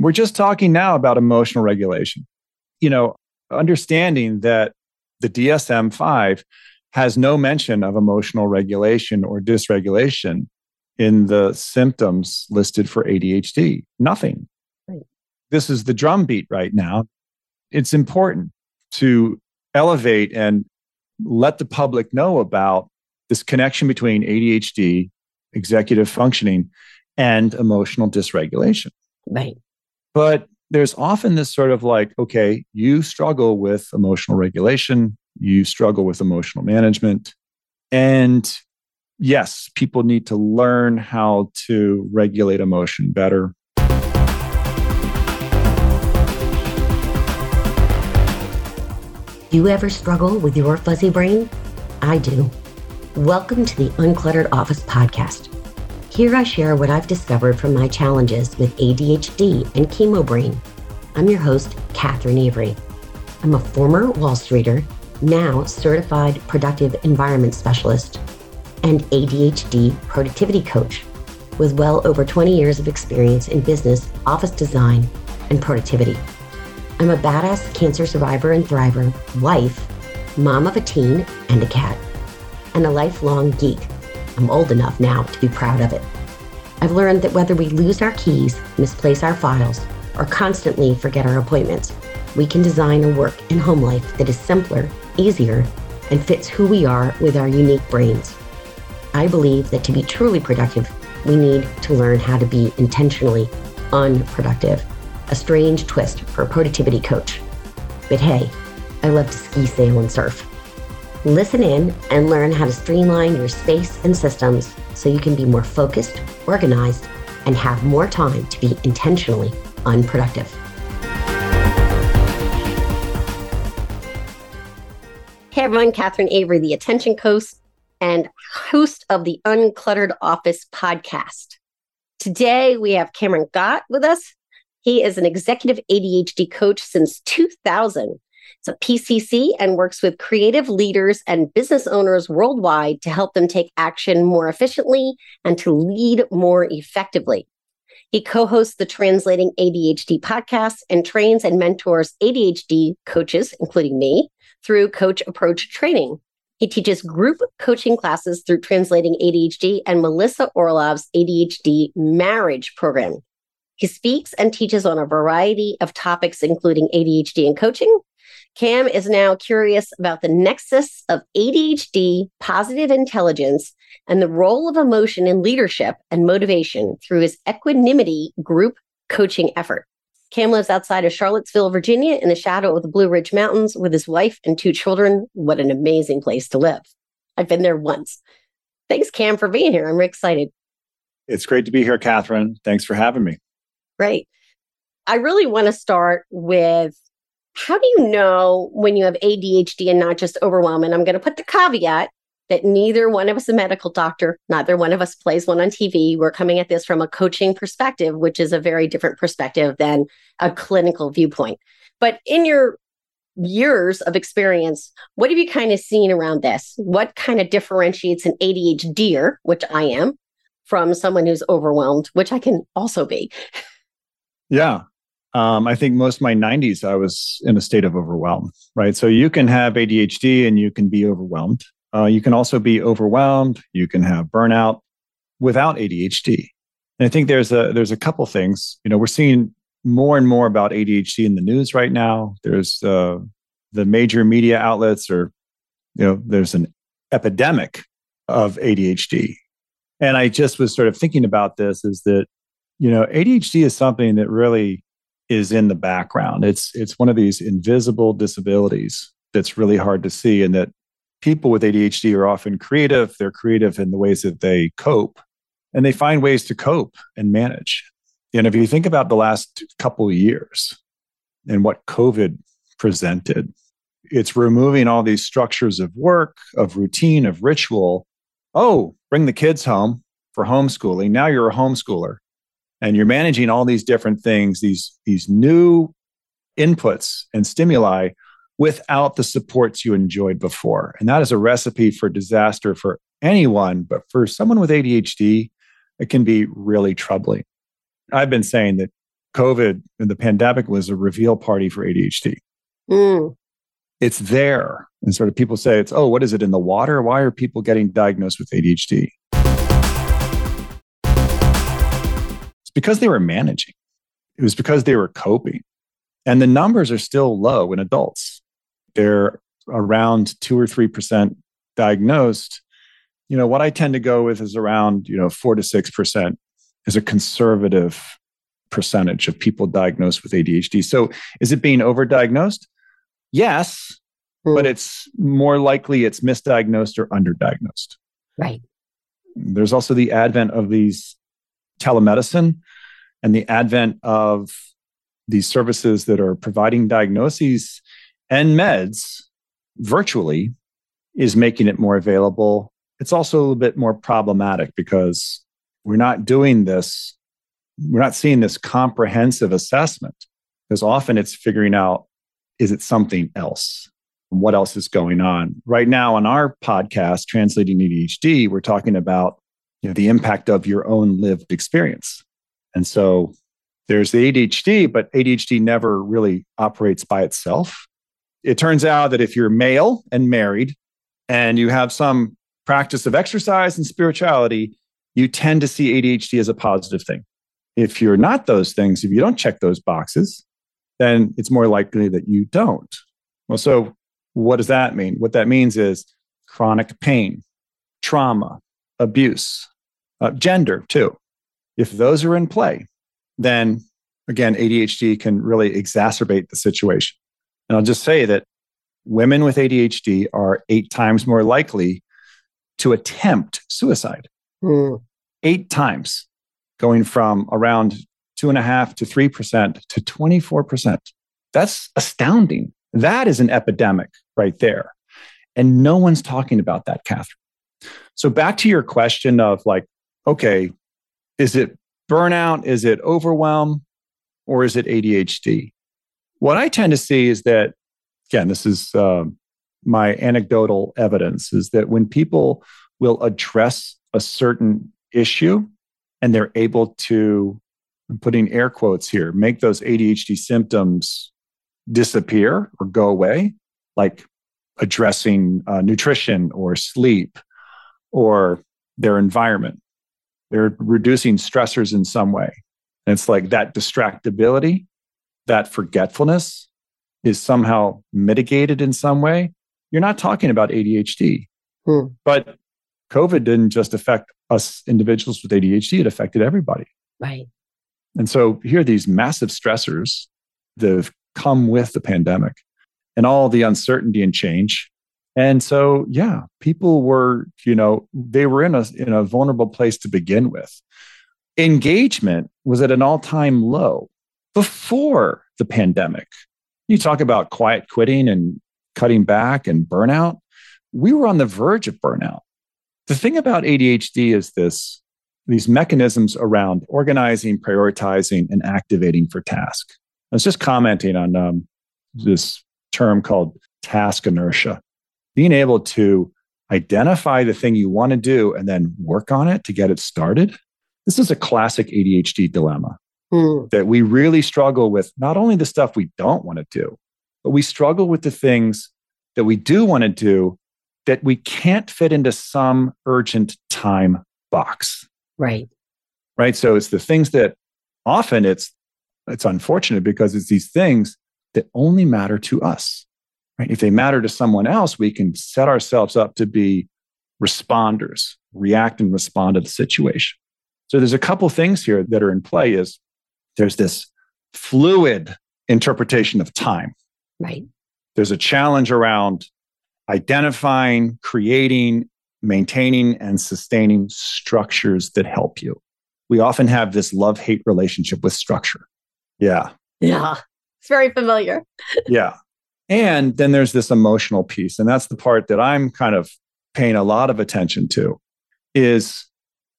We're just talking now about emotional regulation. You know, understanding that the DSM 5 has no mention of emotional regulation or dysregulation in the symptoms listed for ADHD. Nothing. Right. This is the drumbeat right now. It's important to elevate and let the public know about this connection between ADHD, executive functioning, and emotional dysregulation. Right. But there's often this sort of like, okay, you struggle with emotional regulation, you struggle with emotional management. And yes, people need to learn how to regulate emotion better. Do you ever struggle with your fuzzy brain? I do. Welcome to the Uncluttered Office podcast. Here I share what I've discovered from my challenges with ADHD and chemo brain. I'm your host, Catherine Avery. I'm a former Wall Streeter, now certified productive environment specialist, and ADHD productivity coach with well over 20 years of experience in business, office design, and productivity. I'm a badass cancer survivor and thriver, wife, mom of a teen and a cat, and a lifelong geek. I'm old enough now to be proud of it. I've learned that whether we lose our keys, misplace our files, or constantly forget our appointments, we can design a work and home life that is simpler, easier, and fits who we are with our unique brains. I believe that to be truly productive, we need to learn how to be intentionally unproductive a strange twist for a productivity coach. But hey, I love to ski, sail, and surf. Listen in and learn how to streamline your space and systems so you can be more focused, organized, and have more time to be intentionally unproductive. Hey everyone, Catherine Avery, the Attention Coach and host of the Uncluttered Office podcast. Today we have Cameron Gott with us. He is an executive ADHD coach since 2000. It's a PCC and works with creative leaders and business owners worldwide to help them take action more efficiently and to lead more effectively. He co hosts the Translating ADHD podcast and trains and mentors ADHD coaches, including me, through Coach Approach Training. He teaches group coaching classes through Translating ADHD and Melissa Orlov's ADHD marriage program. He speaks and teaches on a variety of topics, including ADHD and coaching. Cam is now curious about the nexus of ADHD, positive intelligence, and the role of emotion in leadership and motivation through his equanimity group coaching effort. Cam lives outside of Charlottesville, Virginia, in the shadow of the Blue Ridge Mountains with his wife and two children. What an amazing place to live. I've been there once. Thanks, Cam, for being here. I'm excited. It's great to be here, Catherine. Thanks for having me. Great. I really want to start with how do you know when you have ADHD and not just overwhelm? And I'm going to put the caveat that neither one of us a medical doctor, neither one of us plays one on TV. We're coming at this from a coaching perspective, which is a very different perspective than a clinical viewpoint. But in your years of experience, what have you kind of seen around this? What kind of differentiates an ADHDer, which I am, from someone who's overwhelmed, which I can also be? Yeah. Um, I think most of my 90s, I was in a state of overwhelm, right? So you can have ADHD and you can be overwhelmed. Uh, you can also be overwhelmed. You can have burnout without ADHD. And I think there's a there's a couple things. You know, we're seeing more and more about ADHD in the news right now. There's uh, the major media outlets, or you know, there's an epidemic of ADHD. And I just was sort of thinking about this: is that you know, ADHD is something that really is in the background. It's it's one of these invisible disabilities that's really hard to see and that people with ADHD are often creative. They're creative in the ways that they cope and they find ways to cope and manage. And if you think about the last couple of years and what COVID presented, it's removing all these structures of work, of routine, of ritual. Oh, bring the kids home for homeschooling. Now you're a homeschooler and you're managing all these different things these these new inputs and stimuli without the supports you enjoyed before and that is a recipe for disaster for anyone but for someone with ADHD it can be really troubling i've been saying that COVID and the pandemic was a reveal party for ADHD. Mm. It's there. And sort of people say it's, oh, what is it in the water? Why are people getting diagnosed with ADHD? It's because they were managing, it was because they were coping. And the numbers are still low in adults. They're around two or 3% diagnosed. You know, what I tend to go with is around, you know, four to 6% is a conservative percentage of people diagnosed with ADHD. So is it being overdiagnosed? Yes, mm. but it's more likely it's misdiagnosed or underdiagnosed. Right. There's also the advent of these telemedicine and the advent of these services that are providing diagnoses and meds virtually is making it more available. It's also a little bit more problematic because we're not doing this, we're not seeing this comprehensive assessment because often it's figuring out is it something else? What else is going on? Right now on our podcast, Translating ADHD, we're talking about you know, the impact of your own lived experience. And so there's the ADHD, but ADHD never really operates by itself. It turns out that if you're male and married and you have some practice of exercise and spirituality, you tend to see ADHD as a positive thing. If you're not those things, if you don't check those boxes, then it's more likely that you don't. Well, so what does that mean? What that means is chronic pain, trauma, abuse, uh, gender, too. If those are in play, then again, ADHD can really exacerbate the situation. And I'll just say that women with ADHD are eight times more likely to attempt suicide. Mm. Eight times, going from around two and a half to 3% to 24%. That's astounding. That is an epidemic right there. And no one's talking about that, Catherine. So back to your question of like, okay, is it burnout? Is it overwhelm? Or is it ADHD? What I tend to see is that, again, this is um, my anecdotal evidence, is that when people will address a certain issue and they're able to, I'm putting air quotes here, make those ADHD symptoms disappear or go away, like addressing uh, nutrition or sleep or their environment. They're reducing stressors in some way. And it's like that distractibility, that forgetfulness is somehow mitigated in some way. You're not talking about ADHD, hmm. but COVID didn't just affect us individuals with ADHD, it affected everybody. Right. And so here are these massive stressors that have come with the pandemic and all the uncertainty and change. And so, yeah, people were, you know, they were in a in a vulnerable place to begin with. Engagement was at an all-time low before the pandemic. You talk about quiet quitting and cutting back and burnout. We were on the verge of burnout. The thing about ADHD is this these mechanisms around organizing, prioritizing, and activating for task. I was just commenting on um, this term called task inertia. Being able to identify the thing you want to do and then work on it to get it started. This is a classic ADHD dilemma mm. that we really struggle with not only the stuff we don't want to do, but we struggle with the things that we do want to do that we can't fit into some urgent time box. Right. Right. So it's the things that often it's it's unfortunate because it's these things that only matter to us. Right? If they matter to someone else, we can set ourselves up to be responders, react and respond to the situation. So there's a couple things here that are in play is there's this fluid interpretation of time. Right. There's a challenge around identifying, creating, maintaining, and sustaining structures that help you. We often have this love hate relationship with structure. Yeah. Yeah. It's very familiar. yeah. And then there's this emotional piece. And that's the part that I'm kind of paying a lot of attention to is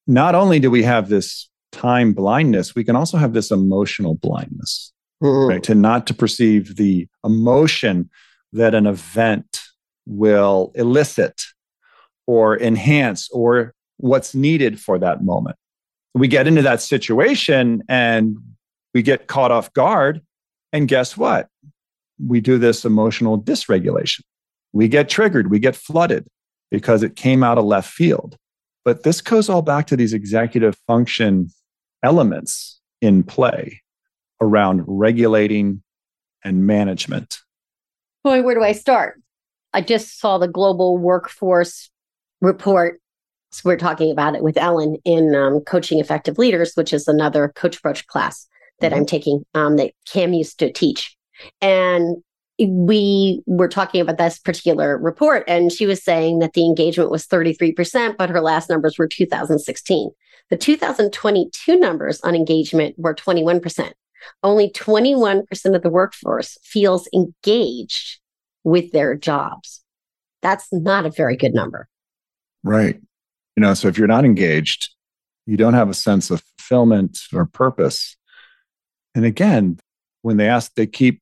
not only do we have this time blindness, we can also have this emotional blindness, mm-hmm. right? To not to perceive the emotion that an event will elicit or enhance or what's needed for that moment. We get into that situation and we get caught off guard. And guess what? We do this emotional dysregulation. We get triggered, we get flooded because it came out of left field. But this goes all back to these executive function elements in play around regulating and management. Boy, where do I start? I just saw the global workforce report. So we're talking about it with Ellen in um, Coaching Effective Leaders, which is another Coach Approach class that mm-hmm. I'm taking um, that Cam used to teach. And we were talking about this particular report, and she was saying that the engagement was 33%, but her last numbers were 2016. The 2022 numbers on engagement were 21%. Only 21% of the workforce feels engaged with their jobs. That's not a very good number. Right. You know, so if you're not engaged, you don't have a sense of fulfillment or purpose. And again, when they ask, they keep,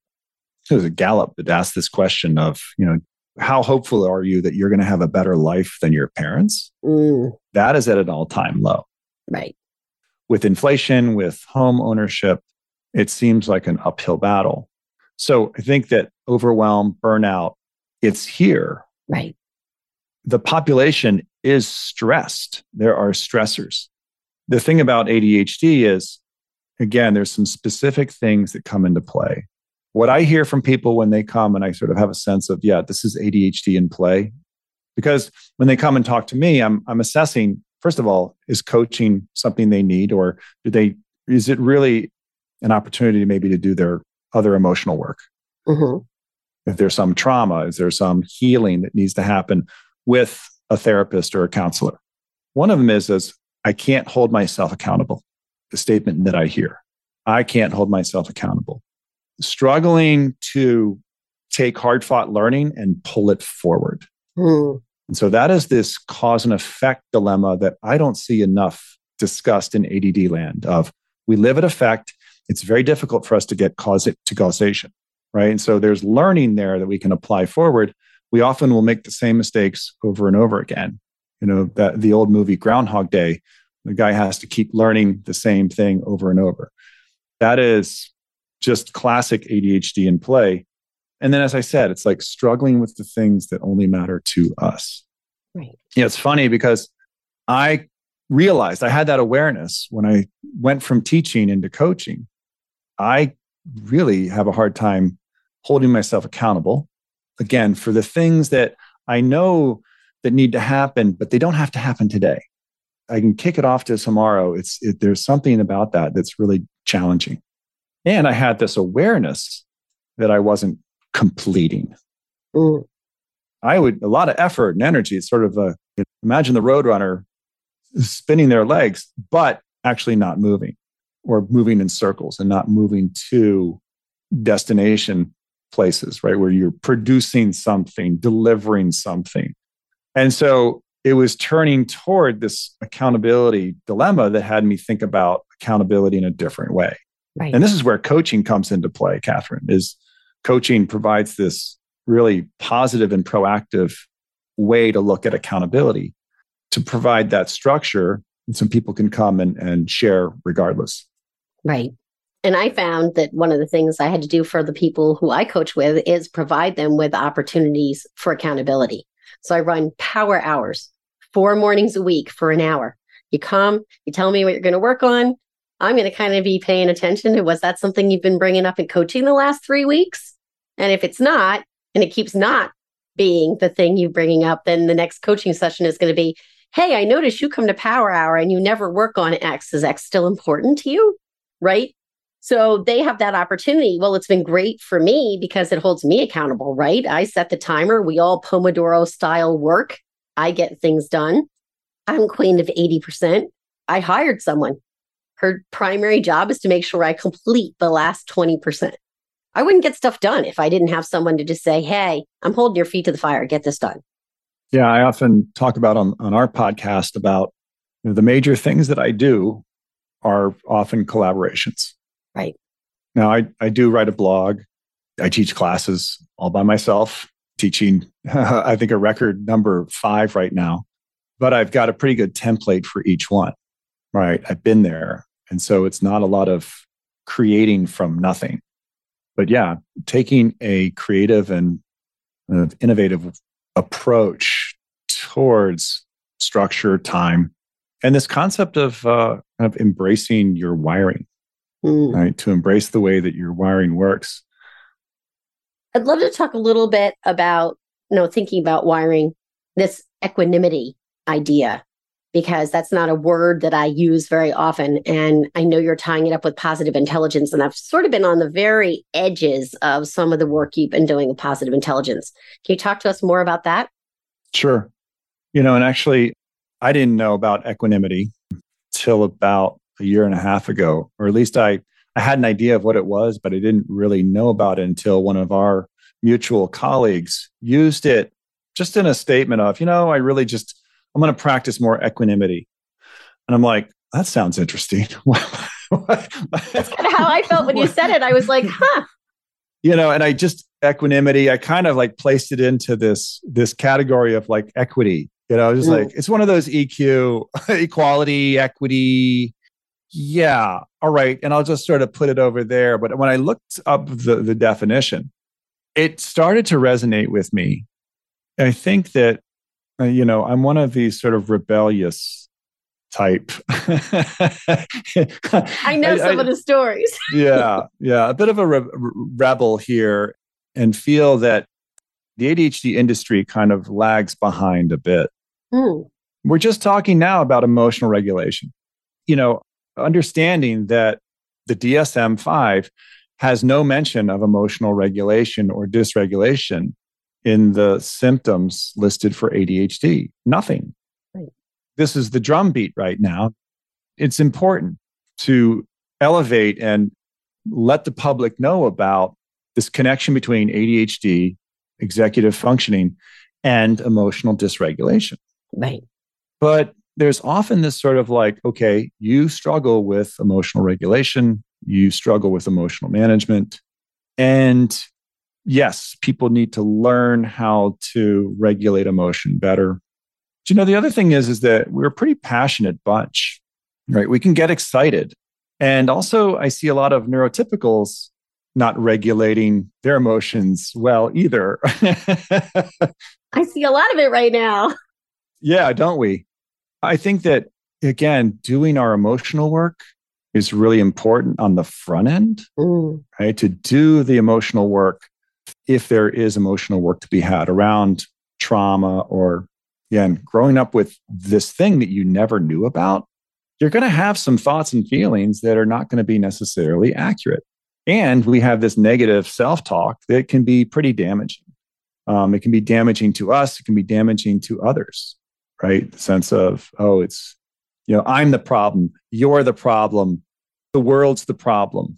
there's a Gallup that asked this question of, you know, how hopeful are you that you're going to have a better life than your parents? Mm. That is at an all time low. Right. With inflation, with home ownership, it seems like an uphill battle. So I think that overwhelm, burnout, it's here. Right. The population is stressed. There are stressors. The thing about ADHD is, again, there's some specific things that come into play. What I hear from people when they come and I sort of have a sense of, yeah, this is ADHD in play. Because when they come and talk to me, I'm, I'm assessing, first of all, is coaching something they need, or do they, is it really an opportunity maybe to do their other emotional work. Mm-hmm. If there's some trauma, is there some healing that needs to happen with a therapist or a counselor? One of them is, is I can't hold myself accountable. The statement that I hear, I can't hold myself accountable. Struggling to take hard fought learning and pull it forward. Mm. And so that is this cause and effect dilemma that I don't see enough discussed in ADD land of we live at effect it's very difficult for us to get cause it to causation, right? And so there's learning there that we can apply forward. We often will make the same mistakes over and over again. You know, that the old movie Groundhog Day, the guy has to keep learning the same thing over and over. That is just classic ADHD in play. And then, as I said, it's like struggling with the things that only matter to us. Right. Yeah, it's funny because I realized I had that awareness when I went from teaching into coaching I really have a hard time holding myself accountable again for the things that I know that need to happen, but they don't have to happen today. I can kick it off to tomorrow. It's it, there's something about that that's really challenging. And I had this awareness that I wasn't completing. Mm. I would a lot of effort and energy. It's sort of a imagine the roadrunner spinning their legs, but actually not moving or moving in circles and not moving to destination places, right? Where you're producing something, delivering something. And so it was turning toward this accountability dilemma that had me think about accountability in a different way. Right. And this is where coaching comes into play, Catherine, is coaching provides this really positive and proactive way to look at accountability to provide that structure and some people can come and, and share regardless. Right. And I found that one of the things I had to do for the people who I coach with is provide them with opportunities for accountability. So I run power hours, four mornings a week for an hour. You come, you tell me what you're going to work on. I'm going to kind of be paying attention to was that something you've been bringing up in coaching the last three weeks? And if it's not, and it keeps not being the thing you're bringing up, then the next coaching session is going to be, Hey, I noticed you come to Power Hour and you never work on X. Is X still important to you? right? So they have that opportunity. Well, it's been great for me because it holds me accountable, right? I set the timer. We all Pomodoro style work. I get things done. I'm queen of 80%. I hired someone. Her primary job is to make sure I complete the last 20%. I wouldn't get stuff done if I didn't have someone to just say, Hey, I'm holding your feet to the fire. Get this done. Yeah, I often talk about on, on our podcast about you know, the major things that I do are often collaborations. Right. Now, I, I do write a blog. I teach classes all by myself, teaching, I think, a record number five right now. But I've got a pretty good template for each one, right? I've been there. And so it's not a lot of creating from nothing. But yeah, taking a creative and uh, innovative approach towards structure, time, and this concept of uh, kind of embracing your wiring, mm. right? To embrace the way that your wiring works. I'd love to talk a little bit about, you know, thinking about wiring, this equanimity idea because that's not a word that I use very often. And I know you're tying it up with positive intelligence. And I've sort of been on the very edges of some of the work you've been doing with positive intelligence. Can you talk to us more about that? Sure. You know, and actually, I didn't know about equanimity till about a year and a half ago, or at least I, I had an idea of what it was, but I didn't really know about it until one of our mutual colleagues used it just in a statement of, you know, I really just I'm going to practice more equanimity. And I'm like, that sounds interesting. That's kind of how I felt when you said it. I was like, huh. You know, and I just equanimity, I kind of like placed it into this this category of like equity. You know, just mm. like it's one of those EQ, equality, equity. Yeah, all right. And I'll just sort of put it over there. But when I looked up the, the definition, it started to resonate with me. I think that you know, I'm one of these sort of rebellious type. I know some I, of the stories. yeah, yeah, a bit of a re- rebel here, and feel that the ADHD industry kind of lags behind a bit. Mm. We're just talking now about emotional regulation. You know, understanding that the DSM 5 has no mention of emotional regulation or dysregulation in the symptoms listed for ADHD? Nothing. Right. This is the drumbeat right now. It's important to elevate and let the public know about this connection between ADHD, executive functioning, and emotional dysregulation. Right. But there's often this sort of like, okay, you struggle with emotional regulation, you struggle with emotional management, and yes, people need to learn how to regulate emotion better. But you know, the other thing is, is that we're a pretty passionate bunch, right? We can get excited. And also, I see a lot of neurotypicals not regulating their emotions well either. I see a lot of it right now. Yeah, don't we? I think that, again, doing our emotional work is really important on the front end, mm. right? To do the emotional work if there is emotional work to be had around trauma or again growing up with this thing that you never knew about you're going to have some thoughts and feelings that are not going to be necessarily accurate. And we have this negative self-talk that can be pretty damaging. Um, it can be damaging to us it can be damaging to others right? The sense of oh it's you know i'm the problem you're the problem the world's the problem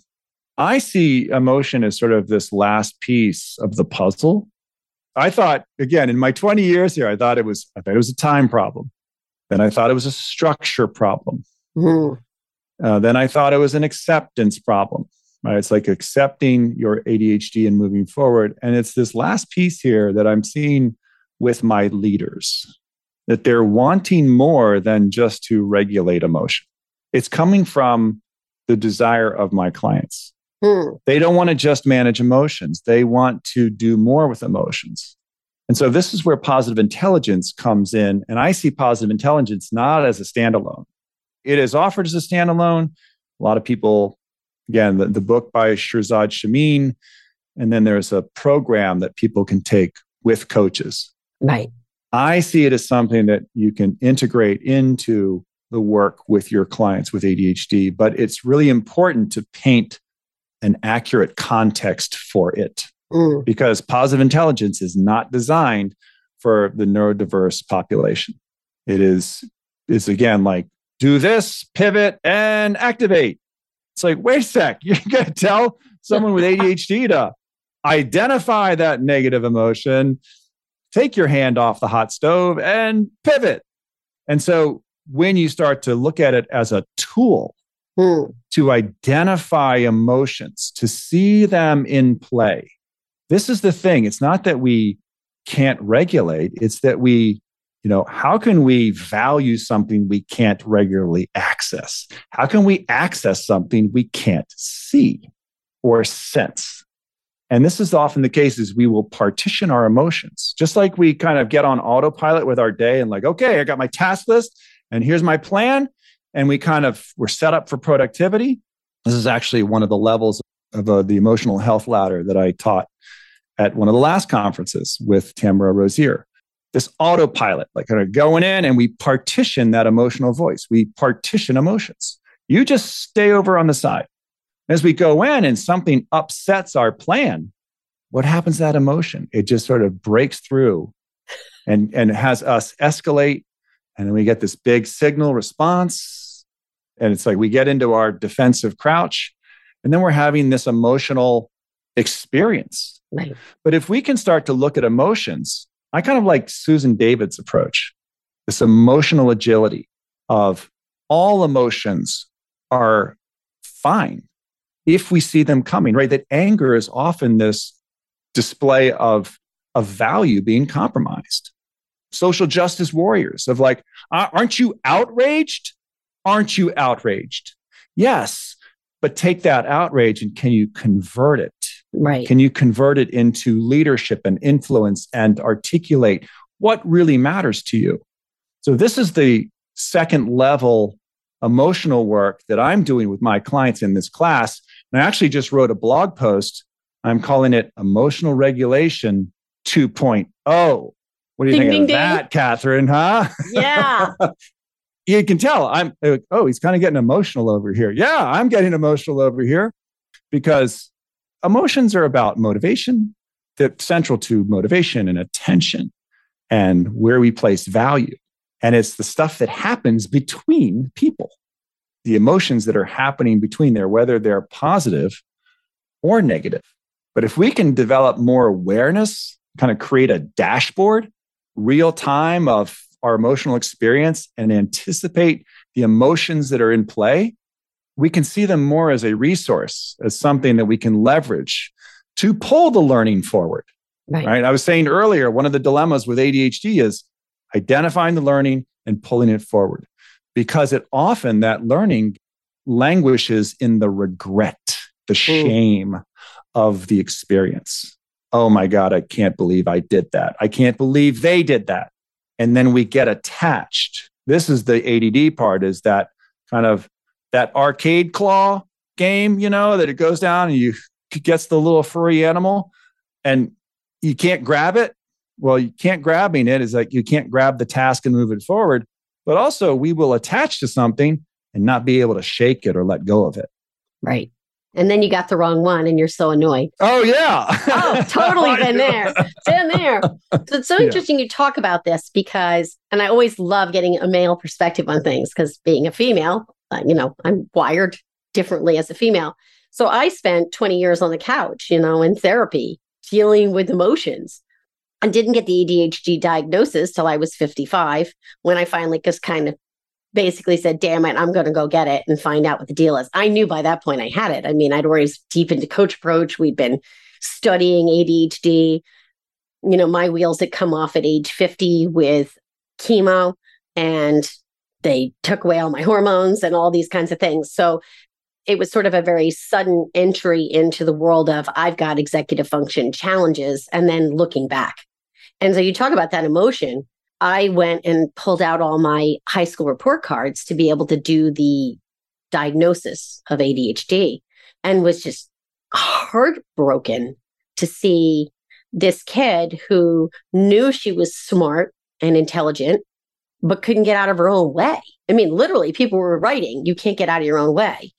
I see emotion as sort of this last piece of the puzzle. I thought, again, in my 20 years here, I thought it was, I thought it was a time problem. Then I thought it was a structure problem. Mm-hmm. Uh, then I thought it was an acceptance problem. Right? It's like accepting your ADHD and moving forward. And it's this last piece here that I'm seeing with my leaders that they're wanting more than just to regulate emotion. It's coming from the desire of my clients. Hmm. They don't want to just manage emotions, they want to do more with emotions. And so this is where positive intelligence comes in. And I see positive intelligence not as a standalone. It is offered as a standalone. A lot of people, again, the, the book by Shirzad Chamine, and then there's a program that people can take with coaches. Right. I see it as something that you can integrate into the work with your clients with ADHD, but it's really important to paint an accurate context for it mm. because positive intelligence is not designed for the neurodiverse population. It is, is again like do this, pivot, and activate. It's like, wait a sec, you're going to tell someone with ADHD to identify that negative emotion, take your hand off the hot stove, and pivot. And so when you start to look at it as a tool, Hmm. to identify emotions, to see them in play. This is the thing. It's not that we can't regulate, it's that we you know, how can we value something we can't regularly access? How can we access something we can't see or sense? And this is often the case is we will partition our emotions, just like we kind of get on autopilot with our day and like, okay, I got my task list and here's my plan. And we kind of, we're set up for productivity. This is actually one of the levels of uh, the emotional health ladder that I taught at one of the last conferences with Tamara Rosier this autopilot, like kind of going in and we partition that emotional voice. We partition emotions. You just stay over on the side. As we go in and something upsets our plan, what happens to that emotion? It just sort of breaks through and, and has us escalate. And then we get this big signal response. And it's like we get into our defensive crouch. And then we're having this emotional experience. Right. But if we can start to look at emotions I kind of like Susan David's approach, this emotional agility of all emotions are fine if we see them coming, right? That anger is often this display of, of value being compromised. Social justice warriors of like, uh, aren't you outraged? Aren't you outraged? Yes, but take that outrage and can you convert it Right. Can you convert it into leadership and influence and articulate what really matters to you? So, this is the second level emotional work that I'm doing with my clients in this class. And I actually just wrote a blog post. I'm calling it Emotional Regulation 2.0. What do you ding, think ding, of ding. that, Catherine? Huh? Yeah. you can tell I'm, oh, he's kind of getting emotional over here. Yeah, I'm getting emotional over here because emotions are about motivation. They're central to motivation and attention and where we place value. And it's the stuff that happens between people, the emotions that are happening between there, whether they're positive or negative. But if we can develop more awareness, kind of create a dashboard, real time of our emotional experience and anticipate the emotions that are in play, we can see them more as a resource, as something that we can leverage to pull the learning forward. Right. right. I was saying earlier, one of the dilemmas with ADHD is identifying the learning and pulling it forward because it often that learning languishes in the regret, the shame of the experience. Oh my God, I can't believe I did that. I can't believe they did that. And then we get attached. This is the ADD part is that kind of that arcade claw game, you know, that it goes down and you gets the little furry animal and you can't grab it. Well, you can't grabbing it is like you can't grab the task and move it forward, but also we will attach to something and not be able to shake it or let go of it. Right. And then you got the wrong one and you're so annoyed. Oh, yeah. oh, totally been there. Been there. So it's so yeah. interesting you talk about this because, and I always love getting a male perspective on things because being a female, uh, you know, I'm wired differently as a female. So I spent 20 years on the couch, you know, in therapy, dealing with emotions and didn't get the ADHD diagnosis till I was 55 when I finally just kind of basically said, damn it, I'm going to go get it and find out what the deal is. I knew by that point I had it. I mean, I'd already deep into coach approach. We'd been studying ADHD. You know, my wheels had come off at age 50 with chemo and they took away all my hormones and all these kinds of things. So it was sort of a very sudden entry into the world of I've got executive function challenges and then looking back. And so you talk about that emotion. I went and pulled out all my high school report cards to be able to do the diagnosis of ADHD and was just heartbroken to see this kid who knew she was smart and intelligent but couldn't get out of her own way. I mean, literally, people were writing, you can't get out of your own way.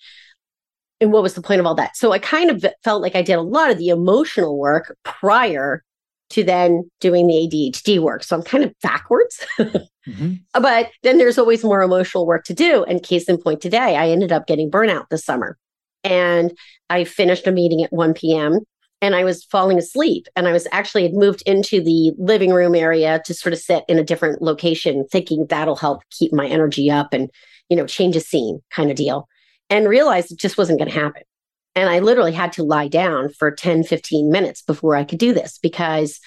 And what was the point of all that? So I kind of felt like I did a lot of the emotional work prior to then doing the ADHD work. So I'm kind of backwards. mm-hmm. But then there's always more emotional work to do. And case in point today, I ended up getting burnout this summer. And I finished a meeting at 1 p.m and I was falling asleep. And I was actually had moved into the living room area to sort of sit in a different location, thinking that'll help keep my energy up and, you know, change a scene kind of deal. And realized it just wasn't going to happen. And I literally had to lie down for 10, 15 minutes before I could do this because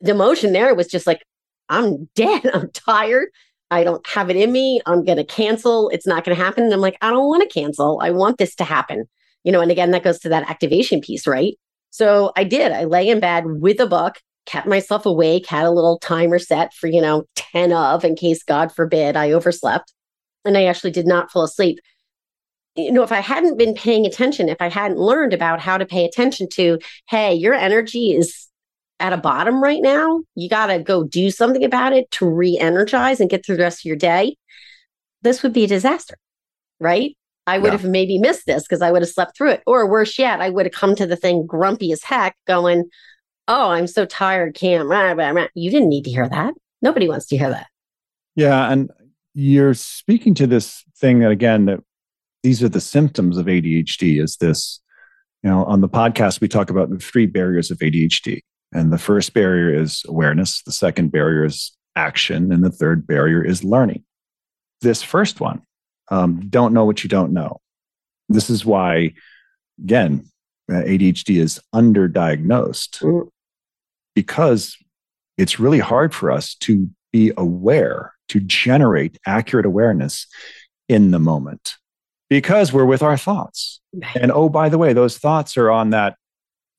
the emotion there was just like, I'm dead. I'm tired. I don't have it in me. I'm going to cancel. It's not going to happen. And I'm like, I don't want to cancel. I want this to happen. You know, and again, that goes to that activation piece, right? So I did. I lay in bed with a book, kept myself awake, had a little timer set for, you know, 10 of in case, God forbid, I overslept. And I actually did not fall asleep. You know, if I hadn't been paying attention, if I hadn't learned about how to pay attention to, hey, your energy is at a bottom right now. You got to go do something about it to re energize and get through the rest of your day. This would be a disaster, right? I would yeah. have maybe missed this because I would have slept through it. Or worse yet, I would have come to the thing grumpy as heck, going, Oh, I'm so tired, Cam. You didn't need to hear that. Nobody wants to hear that. Yeah. And you're speaking to this thing that, again, that these are the symptoms of ADHD is this, you know, on the podcast, we talk about the three barriers of ADHD and the first barrier is awareness, the second barrier is action, and the third barrier is learning. This first one, um, don't know what you don't know. This is why, again, ADHD is underdiagnosed mm. because it's really hard for us to be aware, to generate accurate awareness in the moment because we're with our thoughts. And oh, by the way, those thoughts are on that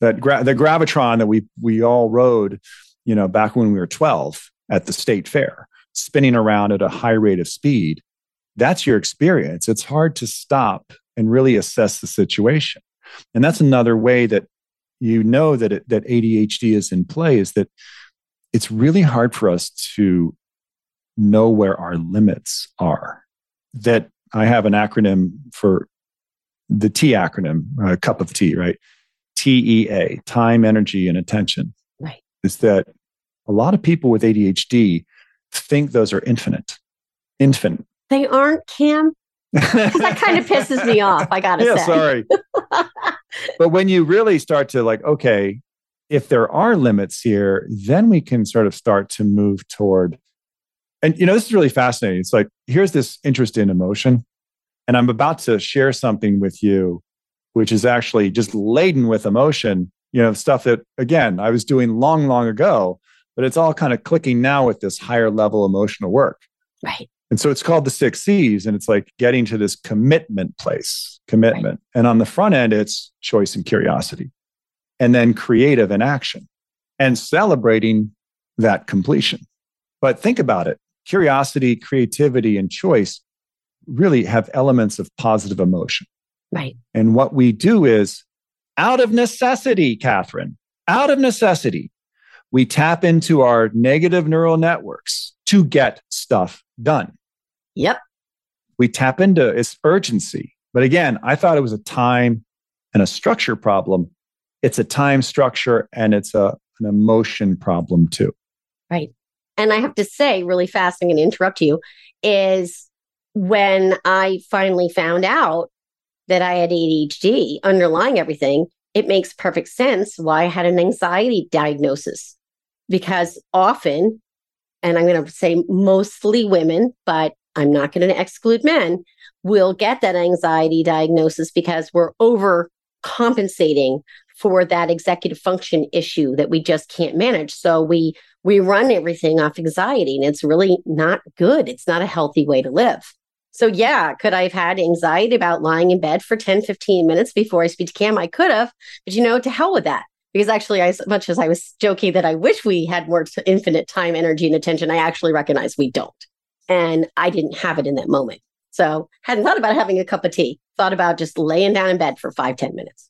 that gra- the gravitron that we we all rode, you know, back when we were 12 at the state fair, spinning around at a high rate of speed. That's your experience. It's hard to stop and really assess the situation. And that's another way that you know that it, that ADHD is in play is that it's really hard for us to know where our limits are. That I have an acronym for the T acronym, a cup of tea, right? TEA, time, energy, and attention. Right. Is that a lot of people with ADHD think those are infinite. Infinite. They aren't, Cam. that kind of pisses me off, I gotta yeah, say. sorry. but when you really start to like, okay, if there are limits here, then we can sort of start to move toward. And you know, this is really fascinating. It's like here's this interest in emotion, and I'm about to share something with you which is actually just laden with emotion, you know, stuff that, again, I was doing long, long ago, but it's all kind of clicking now with this higher level emotional work. Right. And so it's called the six C's, and it's like getting to this commitment place, commitment. Right. And on the front end, it's choice and curiosity, and then creative and action, and celebrating that completion. But think about it curiosity, creativity, and choice really have elements of positive emotion. Right. And what we do is out of necessity, Catherine, out of necessity, we tap into our negative neural networks to get stuff done. Yep. We tap into its urgency. But again, I thought it was a time and a structure problem. It's a time structure and it's a, an emotion problem too. Right. And I have to say, really fast, I'm going to interrupt you, is when I finally found out that I had ADHD underlying everything, it makes perfect sense why I had an anxiety diagnosis. Because often, and I'm going to say mostly women, but I'm not going to exclude men, will get that anxiety diagnosis because we're overcompensating for that executive function issue that we just can't manage. So we we run everything off anxiety and it's really not good. It's not a healthy way to live. So, yeah, could I have had anxiety about lying in bed for 10, 15 minutes before I speak to Cam? I could have, but you know, to hell with that. Because actually, as much as I was joking that I wish we had more infinite time, energy, and attention, I actually recognize we don't. And I didn't have it in that moment. So, hadn't thought about having a cup of tea, thought about just laying down in bed for five, ten minutes.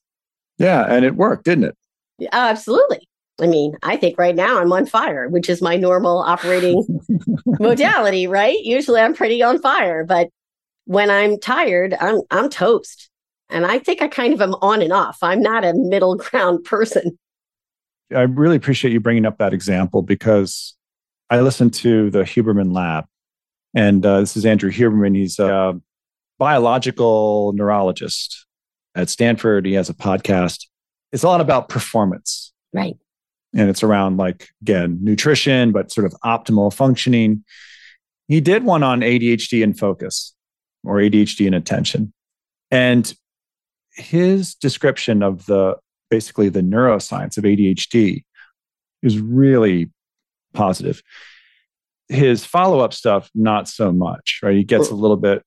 Yeah. And it worked, didn't it? Yeah, absolutely. I mean, I think right now I'm on fire, which is my normal operating modality, right? Usually I'm pretty on fire, but when I'm tired, I'm I'm toast. And I think I kind of am on and off. I'm not a middle ground person. I really appreciate you bringing up that example because I listened to the Huberman Lab, and uh, this is Andrew Huberman. He's a biological neurologist at Stanford. He has a podcast. It's a lot about performance. Right and it's around like again nutrition but sort of optimal functioning. He did one on adhd and focus or adhd and attention. And his description of the basically the neuroscience of adhd is really positive. His follow-up stuff not so much right? He gets a little bit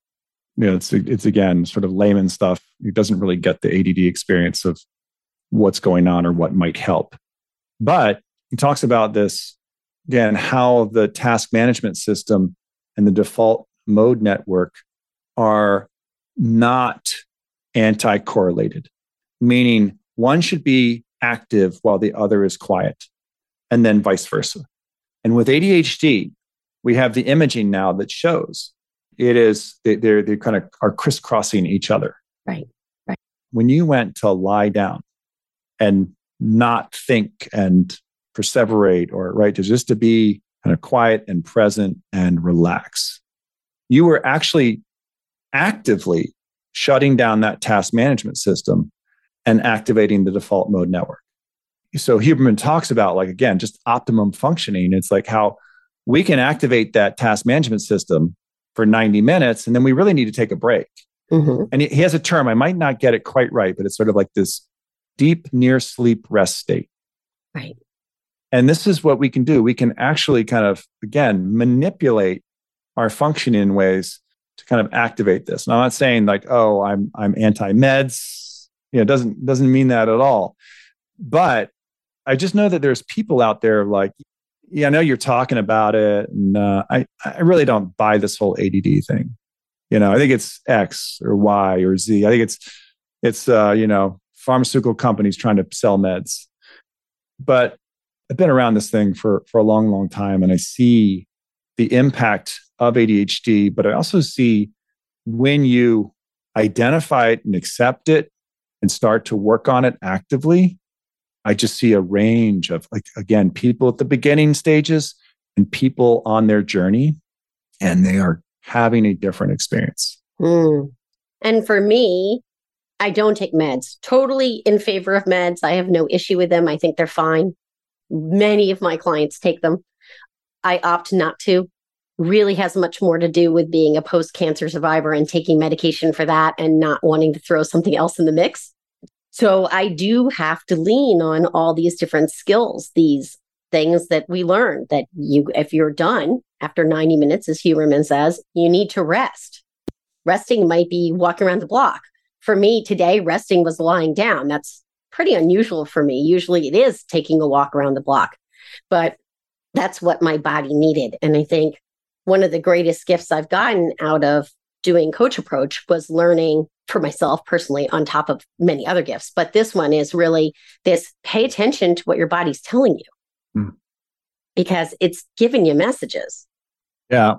you know it's it's again sort of layman stuff. He doesn't really get the add experience of what's going on or what might help but he talks about this again how the task management system and the default mode network are not anti-correlated meaning one should be active while the other is quiet and then vice versa and with adhd we have the imaging now that shows it is they, they're they kind of are crisscrossing each other. Right. Right. When you went to lie down and not think and perseverate or right to just to be kind of quiet and present and relax, you were actually actively shutting down that task management system and activating the default mode network. So Huberman talks about like again just optimum functioning. It's like how we can activate that task management system for 90 minutes and then we really need to take a break. Mm-hmm. And he has a term, I might not get it quite right, but it's sort of like this deep near sleep rest state. Right. And this is what we can do. We can actually kind of, again, manipulate our function in ways to kind of activate this. And I'm not saying like, oh, I'm I'm anti-meds. You know, doesn't doesn't mean that at all. But I just know that there's people out there like, yeah, I know you're talking about it, and uh, I I really don't buy this whole ADD thing. You know, I think it's X or Y or Z. I think it's it's uh, you know pharmaceutical companies trying to sell meds. But I've been around this thing for for a long, long time, and I see the impact of ADHD. But I also see when you identify it and accept it and start to work on it actively, I just see a range of like again people at the beginning stages and people on their journey, and they are having a different experience. Mm. And for me, I don't take meds. Totally in favor of meds. I have no issue with them. I think they're fine. Many of my clients take them. I opt not to. Really has much more to do with being a post cancer survivor and taking medication for that and not wanting to throw something else in the mix. So I do have to lean on all these different skills, these things that we learn that you, if you're done after 90 minutes, as Huberman says, you need to rest. Resting might be walking around the block. For me today, resting was lying down. That's pretty unusual for me. Usually it is taking a walk around the block, but that's what my body needed. And I think one of the greatest gifts I've gotten out of doing coach approach was learning for myself personally on top of many other gifts but this one is really this pay attention to what your body's telling you mm. because it's giving you messages yeah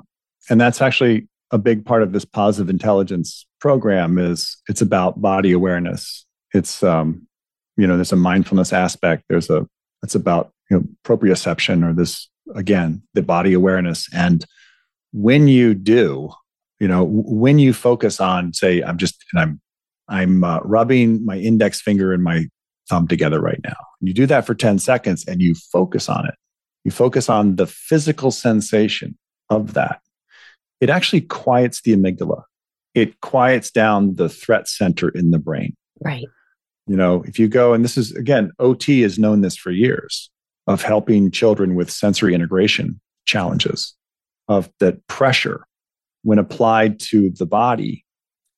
and that's actually a big part of this positive intelligence program is it's about body awareness. It's um you know there's a mindfulness aspect. There's a it's about you know proprioception or this again the body awareness. And when you do you know when you focus on say i'm just and i'm i'm uh, rubbing my index finger and my thumb together right now you do that for 10 seconds and you focus on it. You focus on the physical sensation of that it actually quiets the amygdala it quiets down the threat center in the brain right you know if you go and this is again ot has known this for years of helping children with sensory integration challenges of that pressure when applied to the body,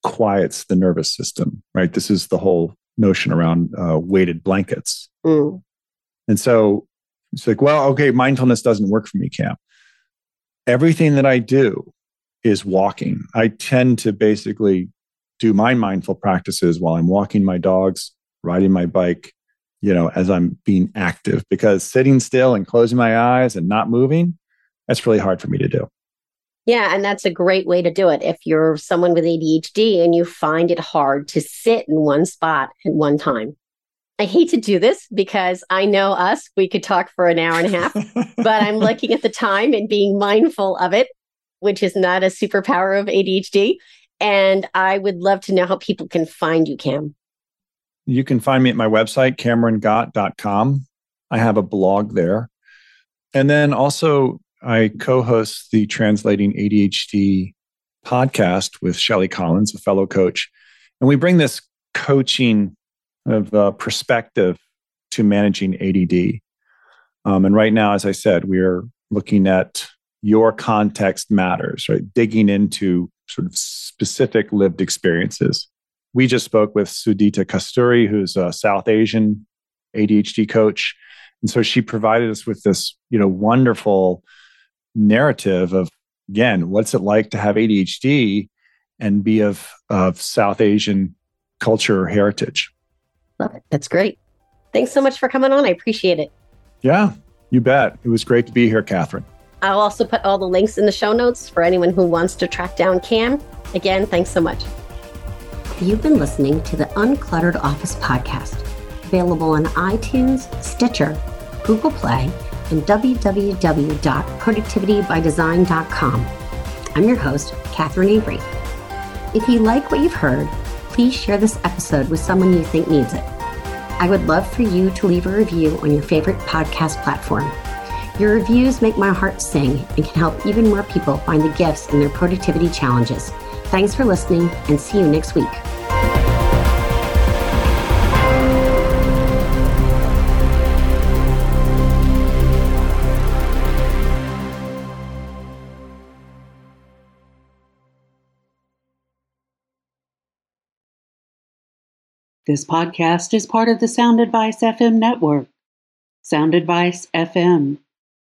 quiets the nervous system, right? This is the whole notion around uh, weighted blankets. Mm. And so it's like, well, okay, mindfulness doesn't work for me, Cam. Everything that I do is walking. I tend to basically do my mindful practices while I'm walking my dogs, riding my bike, you know, as I'm being active because sitting still and closing my eyes and not moving, that's really hard for me to do. Yeah, and that's a great way to do it. If you're someone with ADHD and you find it hard to sit in one spot at one time. I hate to do this because I know us, we could talk for an hour and a half, but I'm looking at the time and being mindful of it, which is not a superpower of ADHD. And I would love to know how people can find you, Cam. You can find me at my website, camerongott.com. I have a blog there. And then also I co host the Translating ADHD podcast with Shelly Collins, a fellow coach. And we bring this coaching of uh, perspective to managing ADD. Um, and right now, as I said, we are looking at your context matters, right? Digging into sort of specific lived experiences. We just spoke with Sudita Kasturi, who's a South Asian ADHD coach. And so she provided us with this, you know, wonderful narrative of again, what's it like to have ADHD and be of of South Asian culture or heritage. Love it. That's great. Thanks so much for coming on. I appreciate it. Yeah, you bet. It was great to be here, Catherine. I'll also put all the links in the show notes for anyone who wants to track down Cam. Again, thanks so much. You've been listening to the Uncluttered Office podcast, available on iTunes, Stitcher, Google Play, and www.productivitybydesign.com. I'm your host, Catherine Avery. If you like what you've heard, please share this episode with someone you think needs it. I would love for you to leave a review on your favorite podcast platform. Your reviews make my heart sing and can help even more people find the gifts in their productivity challenges. Thanks for listening and see you next week. This podcast is part of the Sound Advice FM network. Sound Advice FM